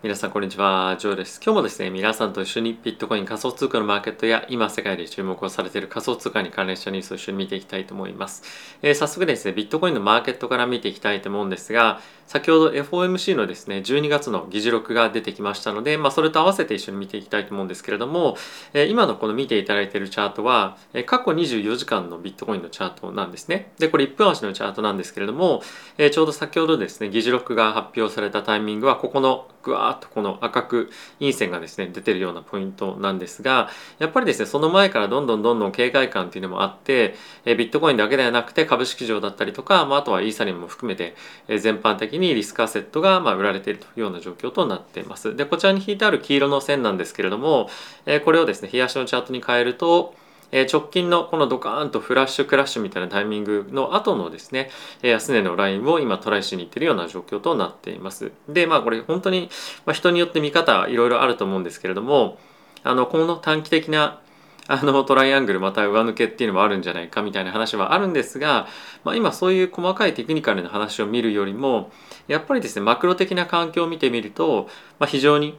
皆さんこんにちは、ジョーです。今日もですね、皆さんと一緒にビットコイン仮想通貨のマーケットや今世界で注目をされている仮想通貨に関連したニュースを一緒に見ていきたいと思います。えー、早速ですね、ビットコインのマーケットから見ていきたいと思うんですが、先ほど FOMC のですね、12月の議事録が出てきましたので、まあ、それと合わせて一緒に見ていきたいと思うんですけれども、えー、今のこの見ていただいているチャートは、えー、過去24時間のビットコインのチャートなんですね。で、これ1分足のチャートなんですけれども、えちょうど先ほどですね、議事録が発表されたタイミングは、ここのぐわーっとこの赤く陰線がですね出てるようなポイントなんですがやっぱりですねその前からどんどんどんどん警戒感っていうのもあってえビットコインだけではなくて株式市場だったりとか、まあ、あとはイーサリアムも含めてえ全般的ににリスクアセットがまあ売られているというような状況となっていますでこちらに引いてある黄色の線なんですけれどもえこれをですね冷やしのチャートに変えるとえ直近のこのドカーンとフラッシュクラッシュみたいなタイミングの後のですね、え安値のラインを今トライしにいってるような状況となっています。で、まあこれ本当に、ま人によって見方いろいろあると思うんですけれども、あの、この短期的なあのトライアングルまた上抜けっていうのもあるんじゃないかみたいな話はあるんですが、まあ、今そういう細かいテクニカルな話を見るよりもやっぱりですねマクロ的な環境を見てみると、まあ、非常に、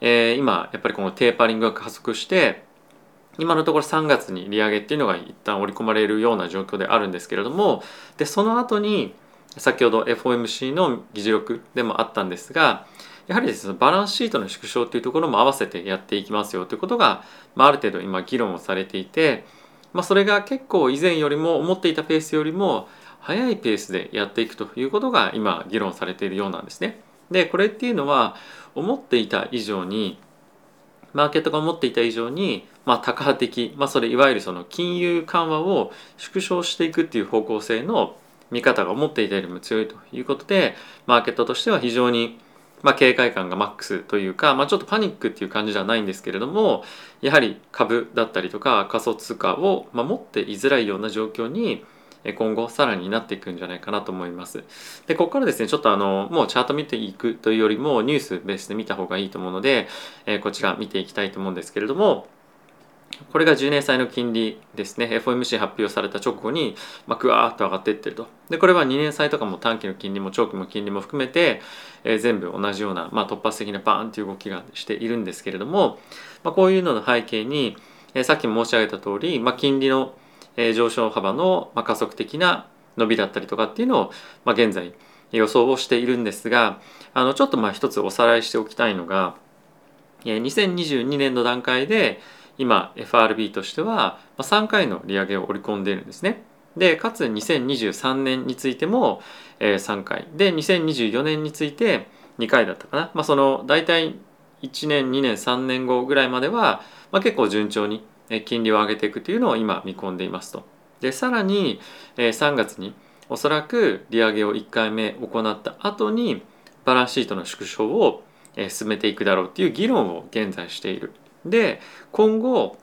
えー、今やっぱりこのテーパリングが加速して今のところ3月に利上げっていうのが一旦織り込まれるような状況であるんですけれどもでその後に先ほど FOMC の議事録でもあったんですがやはりですねバランスシートの縮小というところも合わせてやっていきますよということが、まあ、ある程度今議論をされていて、まあ、それが結構以前よりも思っていたペースよりも速いペースでやっていくということが今議論されているようなんですね。でこれっていうのは思っていた以上にマーケットが思っていた以上に、まあ、タカ派的、まあ、それいわゆるその金融緩和を縮小していくっていう方向性の見方が思っていたよりも強いということでマーケットとしては非常にまあ、警戒感がマックスというか、まあ、ちょっとパニックっていう感じじゃないんですけれどもやはり株だったりとか仮想通貨を守っていづらいような状況に今後さらになっていくんじゃないかなと思います。で、ここからですね、ちょっとあの、もうチャート見ていくというよりもニュースベースで見た方がいいと思うので、えこちら見ていきたいと思うんですけれども、これが10年債の金利ですね。FOMC 発表された直後に、まあ、ぐわーっと上がっていってると。でこれは2年債とかも短期の金利も長期の金利も含めて、えー、全部同じような、まあ、突発的なバーンという動きがしているんですけれども、まあ、こういうのの背景に、えー、さっき申し上げた通り、まあ、金利のえ上昇幅のまあ加速的な伸びだったりとかっていうのを、まあ、現在予想をしているんですがあのちょっとまあ一つおさらいしておきたいのが2022年の段階で今 FRB としては3回の利上げを織り込んでいるんですね。でかつ2023年についても3回で2024年について2回だったかな、まあ、その大体1年2年3年後ぐらいまでは、まあ、結構順調に金利を上げていくというのを今見込んでいますと。でさらに3月におそらく利上げを1回目行った後にバランスシートの縮小を進めていくだろうっていう議論を現在している。で今後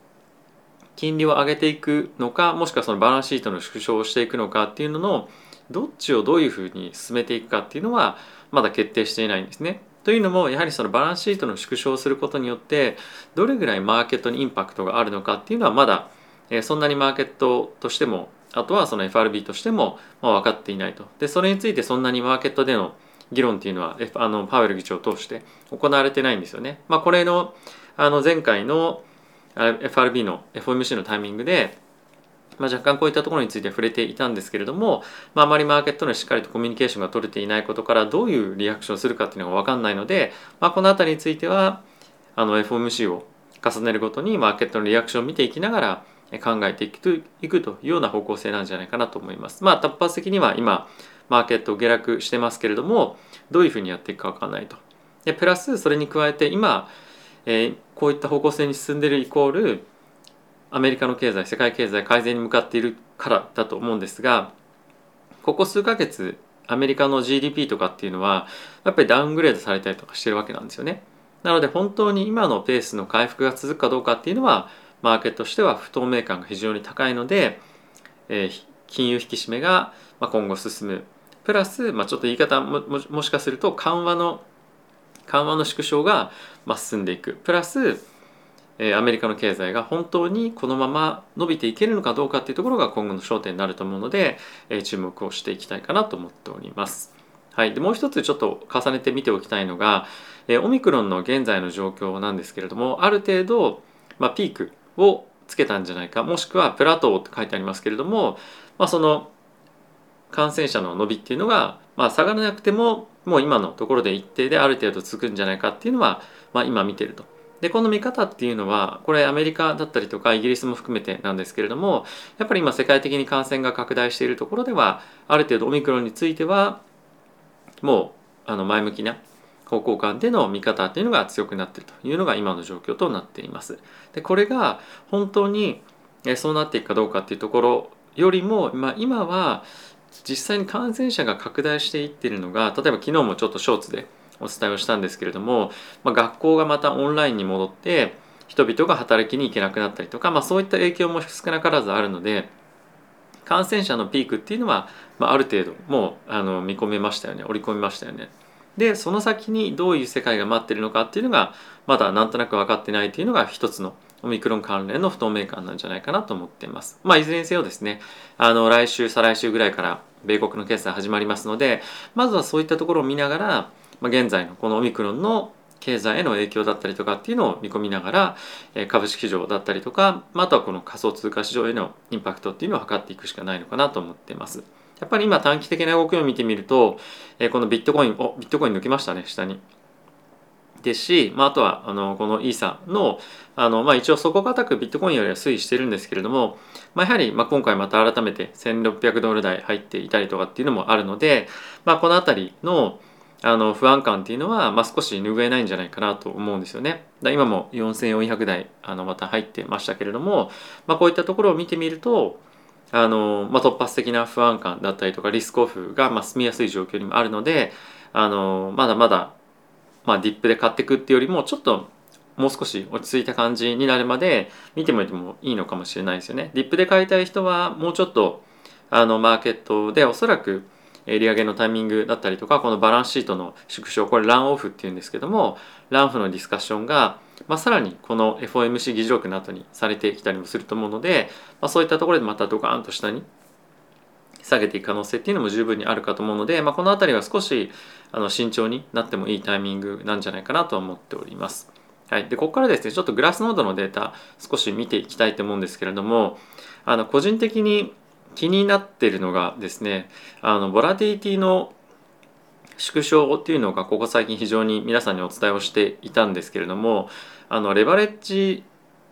金利を上げていくのかもしくはそのバランスシートの縮小をしていくのかっていうののどっちをどういうふうに進めていくかっていうのはまだ決定していないんですね。というのもやはりそのバランスシートの縮小することによってどれぐらいマーケットにインパクトがあるのかっていうのはまだそんなにマーケットとしてもあとはその FRB としても分かっていないとでそれについてそんなにマーケットでの議論っていうのはあのパウエル議長を通して行われてないんですよね。まあ、これのあの前回の FRB の FOMC のタイミングでまあ、若干こういったところについて触れていたんですけれども、まあ、あまりマーケットのしっかりとコミュニケーションが取れていないことからどういうリアクションをするかっていうのが分かんないので、まあ、この辺りについてはあの FOMC を重ねるごとにマーケットのリアクションを見ていきながら考えていくといくというような方向性なんじゃないかなと思います。まあ、突発的には今マーケット下落してますけれどもどういうふうにやっていくか分かんないと。でプラスそれに加えて今、えー、こういった方向性に進んでいるイコールアメリカの経済世界経済改善に向かっているからだと思うんですがここ数ヶ月アメリカの GDP とかっていうのはやっぱりダウングレードされたりとかしてるわけなんですよね。なので本当に今のペースの回復が続くかどうかっていうのはマーケットとしては不透明感が非常に高いので、えー、金融引き締めが今後進むプラス、まあ、ちょっと言い方ももしかすると緩和の緩和の縮小が進んでいくプラスアメリカの経済が本当にこのまま伸びていけるのかどうかっていうところが今後の焦点になると思うので注目をしていきたいかなと思っております。はい、でもう一つちょっと重ねて見ておきたいのが、えー、オミクロンの現在の状況なんですけれどもある程度、まあ、ピークをつけたんじゃないかもしくはプラトーって書いてありますけれども、まあ、その感染者の伸びっていうのが、まあ、下がらなくてももう今のところで一定である程度続くんじゃないかっていうのは、まあ、今見てると。でこの見方っていうのはこれアメリカだったりとかイギリスも含めてなんですけれどもやっぱり今世界的に感染が拡大しているところではある程度オミクロンについてはもうあの前向きな方向感での見方っていうのが強くなっているというのが今の状況となっています。でこれが本当にそうなっていくかどうかっていうところよりも、まあ、今は実際に感染者が拡大していってるのが例えば昨日もちょっとショーツでお伝えをしたんですけれども、まあ、学校がまたオンラインに戻って人々が働きに行けなくなったりとか、まあ、そういった影響も少なからずあるので感染者のピークっていうのは、まあ、ある程度もうあの見込めましたよね織り込みましたよね。でその先にどういう世界が待ってるのかっていうのがまだなんとなく分かってないっていうのが一つのオミクロン関連の不透明感なんじゃないかなと思っています。まあいずれにせよですねあの来週再来週ぐらいから米国の決済始まりますのでまずはそういったところを見ながら、まあ、現在のこのオミクロンの経済への影響だったりとかっていうのを見込みながら、え株式市場だったりとか、まあ、とはこの仮想通貨市場へのインパクトっていうのを測っていくしかないのかなと思っています。やっぱり今短期的な動きを見てみると、えこのビットコイン、おビットコイン抜きましたね、下に。ですし、まあ、あとはあのこのイーサのあの、まあ、一応底堅くビットコインよりは推移してるんですけれども、まあ、やはりまあ今回また改めて1600ドル台入っていたりとかっていうのもあるので、まあ、この辺りのあの不安感っていうのは、まあ、少し拭えないんじゃないかなと思うんですよね。今も4400台あのまた入ってましたけれども、まあ、こういったところを見てみるとあの、まあ、突発的な不安感だったりとかリスクオフがまあ進みやすい状況にもあるのであのまだまだ、まあ、ディップで買っていくっていうよりもちょっともう少し落ち着いた感じになるまで見てもいてもいいのかもしれないですよね。ディップで買いたい人はもうちょっとあのマーケットでおそらく利上げのタイミングだったりとかこのバランスシートの縮小これランオフっていうんですけどもランフのディスカッションが、まあ、さらにこの FOMC 議事録の後にされてきたりもすると思うので、まあ、そういったところでまたドカーンと下に下げていく可能性っていうのも十分にあるかと思うので、まあ、この辺りは少しあの慎重になってもいいタイミングなんじゃないかなと思っております。はい、でここからですねちょっとグラスノードのデータ少し見ていきたいと思うんですけれどもあの個人的に気になっているのがですねあのボラティリティの縮小っていうのがここ最近非常に皆さんにお伝えをしていたんですけれどもあのレバレッジ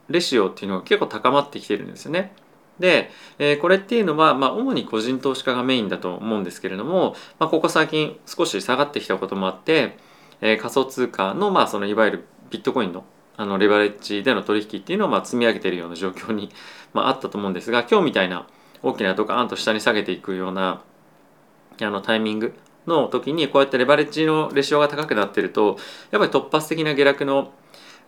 レシオっていうのが結構高まってきてるんですよね。で、えー、これっていうのは、まあ、主に個人投資家がメインだと思うんですけれども、まあ、ここ最近少し下がってきたこともあって、えー、仮想通貨の,、まあそのいわゆるビットコインのあのレバレッジでの取引っていうのをまあ積み上げているような状況に、まあ、あったと思うんですが今日みたいな大きなドカーンと下に下げていくようなあのタイミングの時にこうやってレバレッジのレシオが高くなってるとやっぱり突発的な下落の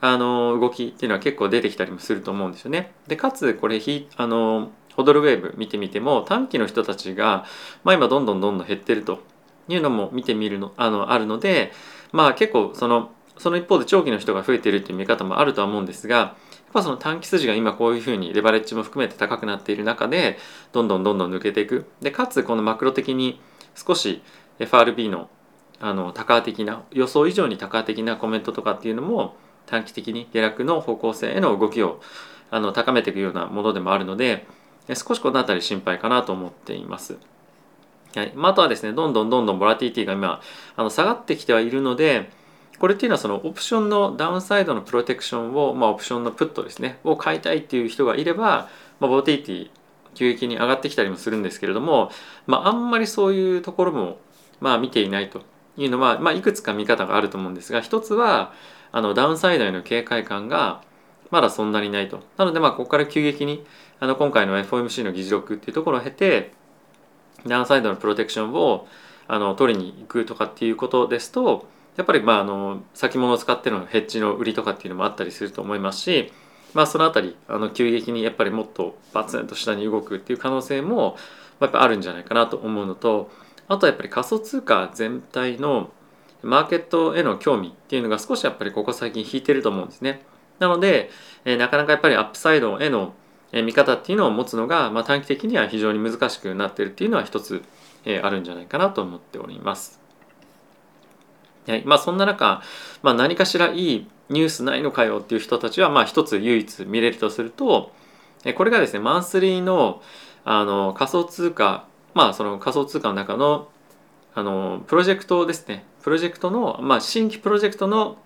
あの動きっていうのは結構出てきたりもすると思うんですよね。でかつこれひあのホドルウェーブ見てみても短期の人たちが、まあ、今どんどんどんどん減ってるというのも見てみるのあのあるのでまあ結構そのその一方で長期の人が増えてるっていう見方もあるとは思うんですがやっぱその短期筋が今こういうふうにレバレッジも含めて高くなっている中でどんどんどんどん抜けていくでかつこのマクロ的に少し FRB のあの高的な予想以上に高価的なコメントとかっていうのも短期的に下落の方向性への動きをあの高めていくようなものでもあるので少しこの辺り心配かなと思っています。はいまあ、あとはですねどんどんどんどんボラティティが今あの下がってきてはいるのでこれっていうのはそのオプションのダウンサイドのプロテクションを、まあ、オプションのプットですねを買いたいっていう人がいれば、まあ、ボティティ急激に上がってきたりもするんですけれども、まあ、あんまりそういうところも、まあ、見ていないというのは、まあ、いくつか見方があると思うんですが一つはあのダウンサイドへの警戒感がまだそんなにないと。なのでまあここから急激にあの今回の FOMC の議事録っていうところを経てダウンサイドのプロテクションをあの取りに行くとかっていうことですとやっぱりまああの先物を使ってのヘッジの売りとかっていうのもあったりすると思いますし、まあ、その辺りあの急激にやっぱりもっとバツンと下に動くっていう可能性もやっぱあるんじゃないかなと思うのとあとはやっぱり仮想通貨全体のマーケットへの興味っていうのが少しやっぱりここ最近引いてると思うんですね。なので、えー、なかなかやっぱりアップサイドへの見方っていうのを持つのが、まあ、短期的には非常に難しくなってるっていうのは一つ、えー、あるんじゃないかなと思っております。はいまあ、そんな中、まあ、何かしらいいニュースないのかよっていう人たちはまあ一つ唯一見れるとするとこれがですねマンスリーのあの仮想通貨まあその仮想通貨の中のあのプロジェクトですねプロジェクトの、まあ、新規プロジェクトの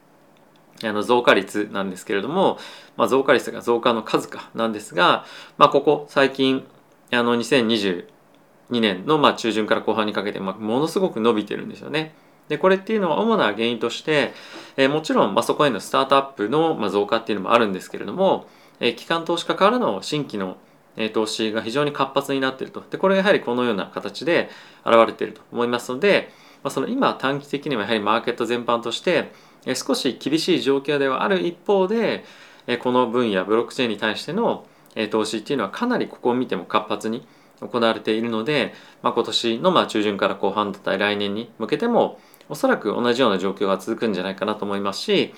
あの増加率なんですけれども、まあ、増加率が増加の数かなんですが、まあ、ここ最近あの2022年のまあ中旬から後半にかけて、まあ、ものすごく伸びてるんですよね。でこれっていうのは主な原因として、えー、もちろん、まあ、そこへのスタートアップの、まあ、増加っていうのもあるんですけれども、えー、機関投資家からの新規の投資が非常に活発になっているとでこれがやはりこのような形で現れていると思いますので、まあ、その今短期的にはやはりマーケット全般として少し厳しい状況ではある一方でこの分野ブロックチェーンに対しての投資っていうのはかなりここを見ても活発に行われているので、まあ、今年のま中旬から後半だったり来年に向けてもおそらく同じような状況が続くんじゃないかなと思いますし、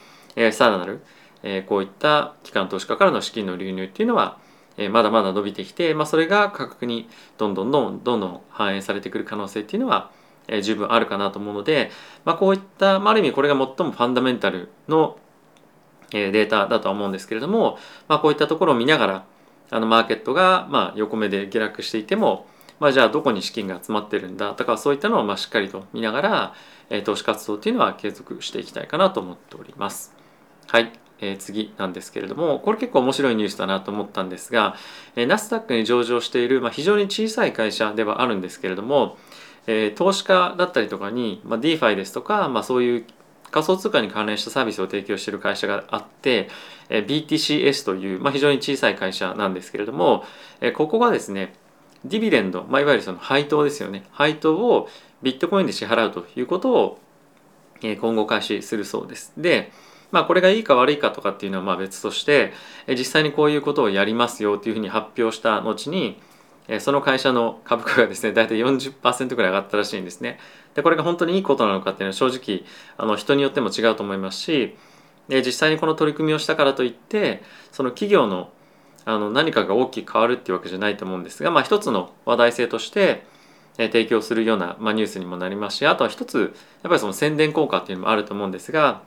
さらなる、こういった機関投資家からの資金の流入っていうのは、まだまだ伸びてきて、まあ、それが価格にどんどんどんどんどん反映されてくる可能性っていうのは、えー、十分あるかなと思うので、まあ、こういった、まあ、ある意味これが最もファンダメンタルの、えー、データだとは思うんですけれども、まあ、こういったところを見ながらあのマーケットが、まあ、横目で下落していても、まあ、じゃあどこに資金が集まってるんだとかそういったのをまあしっかりと見ながら、えー、投資活動っていうのは継続していきたいかなと思っております。はい、えー、次なんですけれどもこれ結構面白いニュースだなと思ったんですが、え、ナスダックに上場している、まあ、非常に小さい会社ではあるんですけれども、えー、投資家だったりとかに、まあ、DeFi ですとか、まあ、そういう仮想通貨に関連したサービスを提供している会社があって、え BTCS という、まあ、非常に小さい会社なんですけれども、えここがですねディビデンド、まあ、いわゆるその配当ですよね。配当をビットコインで支払うということを今後開始するそうです。でまあこれがいいか悪いかとかっていうのはまあ別として実際にこういうことをやりますよというふうに発表した後にその会社の株価がですね大体40%ぐらい上がったらしいんですね。でこれが本当にいいことなのかっていうのは正直あの人によっても違うと思いますしで実際にこの取り組みをしたからといってその企業のあの何かが大きく変わるっていうわけじゃないと思うんですが、まあ、一つの話題性として提供するような、まあ、ニュースにもなりますしあとは一つやっぱりその宣伝効果っていうのもあると思うんですが、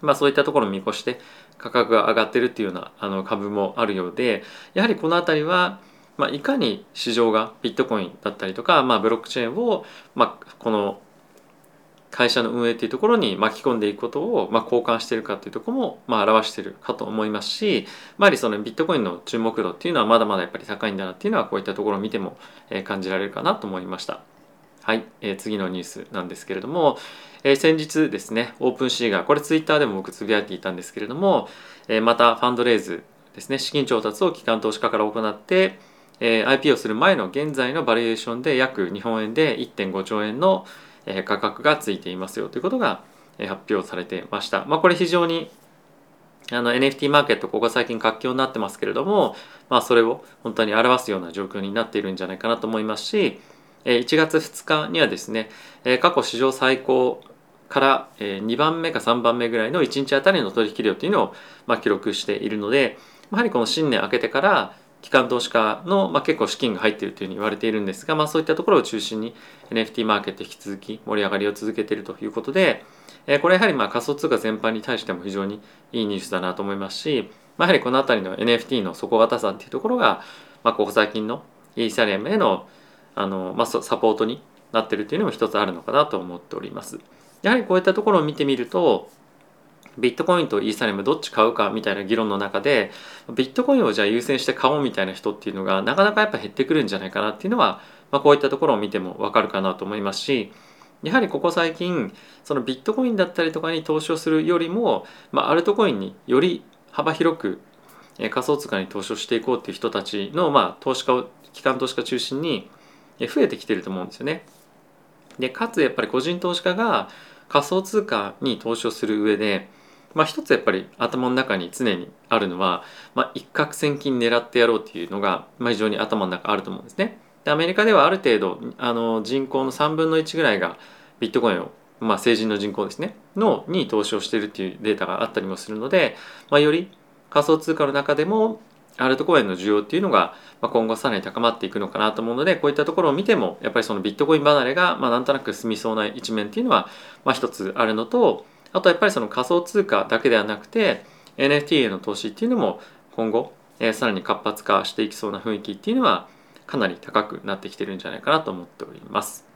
まあ、そういったところを見越して価格が上がってるっていうようなあの株もあるようでやはりこの辺りは、まあ、いかに市場がビットコインだったりとか、まあ、ブロックチェーンを、まあ、この会社の運営っていうところに巻き込んでいくことを、まあ、交換しているかっていうところも、まあ、表しているかと思いますし、まあ、そのビットコインの注目度っていうのはまだまだやっぱり高いんだなっていうのはこういったところを見ても、感じられるかなと思いました。はい、えー、次のニュースなんですけれども、えー、先日ですね、オープンシーが、これツイッターでも僕つぶやいていたんですけれども、えー、またファンドレイズですね、資金調達を機関投資家から行って、えー、IP をする前の現在のバリエーションで約日本円で1.5兆円の価格がついていますよということが発表されてました。まあ、これ非常にあの NFT マーケットここ最近活況になってますけれども、まあ、それを本当に表すような状況になっているんじゃないかなと思いますし1月2日にはですね過去史上最高から2番目か3番目ぐらいの1日あたりの取引量というのをま記録しているのでやはりこの新年明けてから機関投資家の、まあ、結構資金が入っているというふうに言われているんですが、まあ、そういったところを中心に NFT マーケット引き続き盛り上がりを続けているということで、えー、これやはりまあ仮想通貨全般に対しても非常にいいニュースだなと思いますし、まあ、やはりこの辺りの NFT の底堅さっていうところが、まあ、ここ最近のイーサリアムへのあの、まあ、サポートになっているというのも一つあるのかなと思っております。やはりこういったところを見てみるとビットコインとイーサリアムどっち買うかみたいな議論の中でビットコインをじゃあ優先して買おうみたいな人っていうのがなかなかやっぱ減ってくるんじゃないかなっていうのは、まあ、こういったところを見てもわかるかなと思いますしやはりここ最近そのビットコインだったりとかに投資をするよりも、まあ、アルトコインにより幅広く仮想通貨に投資をしていこうっていう人たちの、まあ、投資家を機関投資家中心に増えてきてると思うんですよね。でかつやっぱり個人投資家が仮想通貨に投資をする上でまあ、一つやっぱり頭の中に常にあるのは、まあ、一攫千金狙ってやろうっていうのが、まあ、非常に頭の中あると思うんですね。でアメリカではある程度あの人口の3分の1ぐらいがビットコインを、まあ、成人の人口ですねのに投資をしているっていうデータがあったりもするので、まあ、より仮想通貨の中でもアルトコインの需要っていうのが今後さらに高まっていくのかなと思うのでこういったところを見てもやっぱりそのビットコイン離れがまあなんとなく進みそうな一面っていうのはまあ一つあるのとあとやっぱりその仮想通貨だけではなくて NFT への投資っていうのも今後、えー、さらに活発化していきそうな雰囲気っていうのはかなり高くなってきてるんじゃないかなと思っております。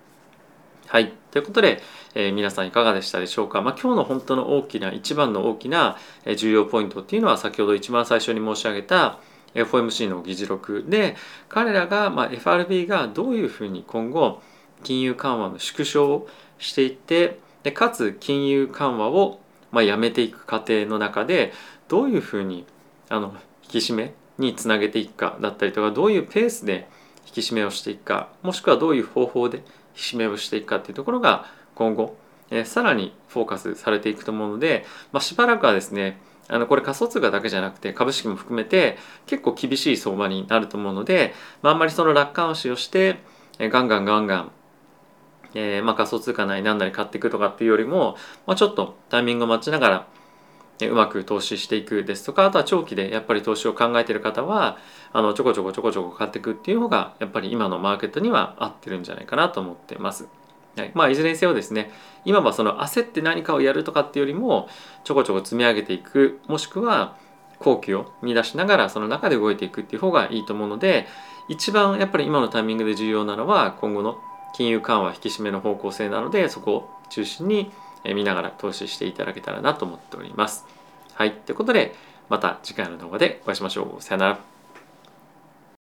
はい。ということで、えー、皆さんいかがでしたでしょうか。まあ、今日の本当の大きな、一番の大きな重要ポイントっていうのは、先ほど一番最初に申し上げた FOMC の議事録で、彼らが、まあ、FRB がどういうふうに今後、金融緩和の縮小をしていって、でかつ金融緩和を、まあ、やめていく過程の中で、どういうふうにあの引き締めにつなげていくかだったりとか、どういうペースで引き締めをしていくか、もしくはどういう方法で引き締めをしていくかっていうところが今後、えー、さらにフォーカスされていくと思うので、まあ、しばらくはですねあのこれ仮想通貨だけじゃなくて株式も含めて結構厳しい相場になると思うので、まあ、あんまりその楽観視をして、え、ガンガンガンガンえー、まあ、仮想通貨なり何なり買っていくとかっていうよりも、まあ、ちょっとタイミングを待ちながらうまく投資していくですとかあとは長期でやっぱり投資を考えてる方はあのちょこちょこちょこちょこ買っていくっていう方がやっぱり今のマーケットには合ってるんじゃないかなと思ってます。はいまあ、いずれにせよですね今はその焦って何かをやるとかっていうよりもちょこちょこ積み上げていくもしくは好機を見出しながらその中で動いていくっていう方がいいと思うので一番やっぱり今のタイミングで重要なのは今後の金融緩和引き締めの方向性なのでそこを中心に見ながら投資していただけたらなと思っております。はい。ということで、また次回の動画でお会いしましょう。さよなら。